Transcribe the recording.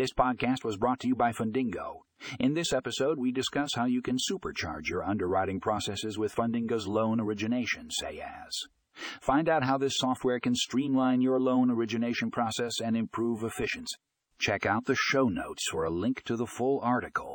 This podcast was brought to you by Fundingo. In this episode, we discuss how you can supercharge your underwriting processes with Fundingo's loan origination, SaaS. Find out how this software can streamline your loan origination process and improve efficiency. Check out the show notes for a link to the full article.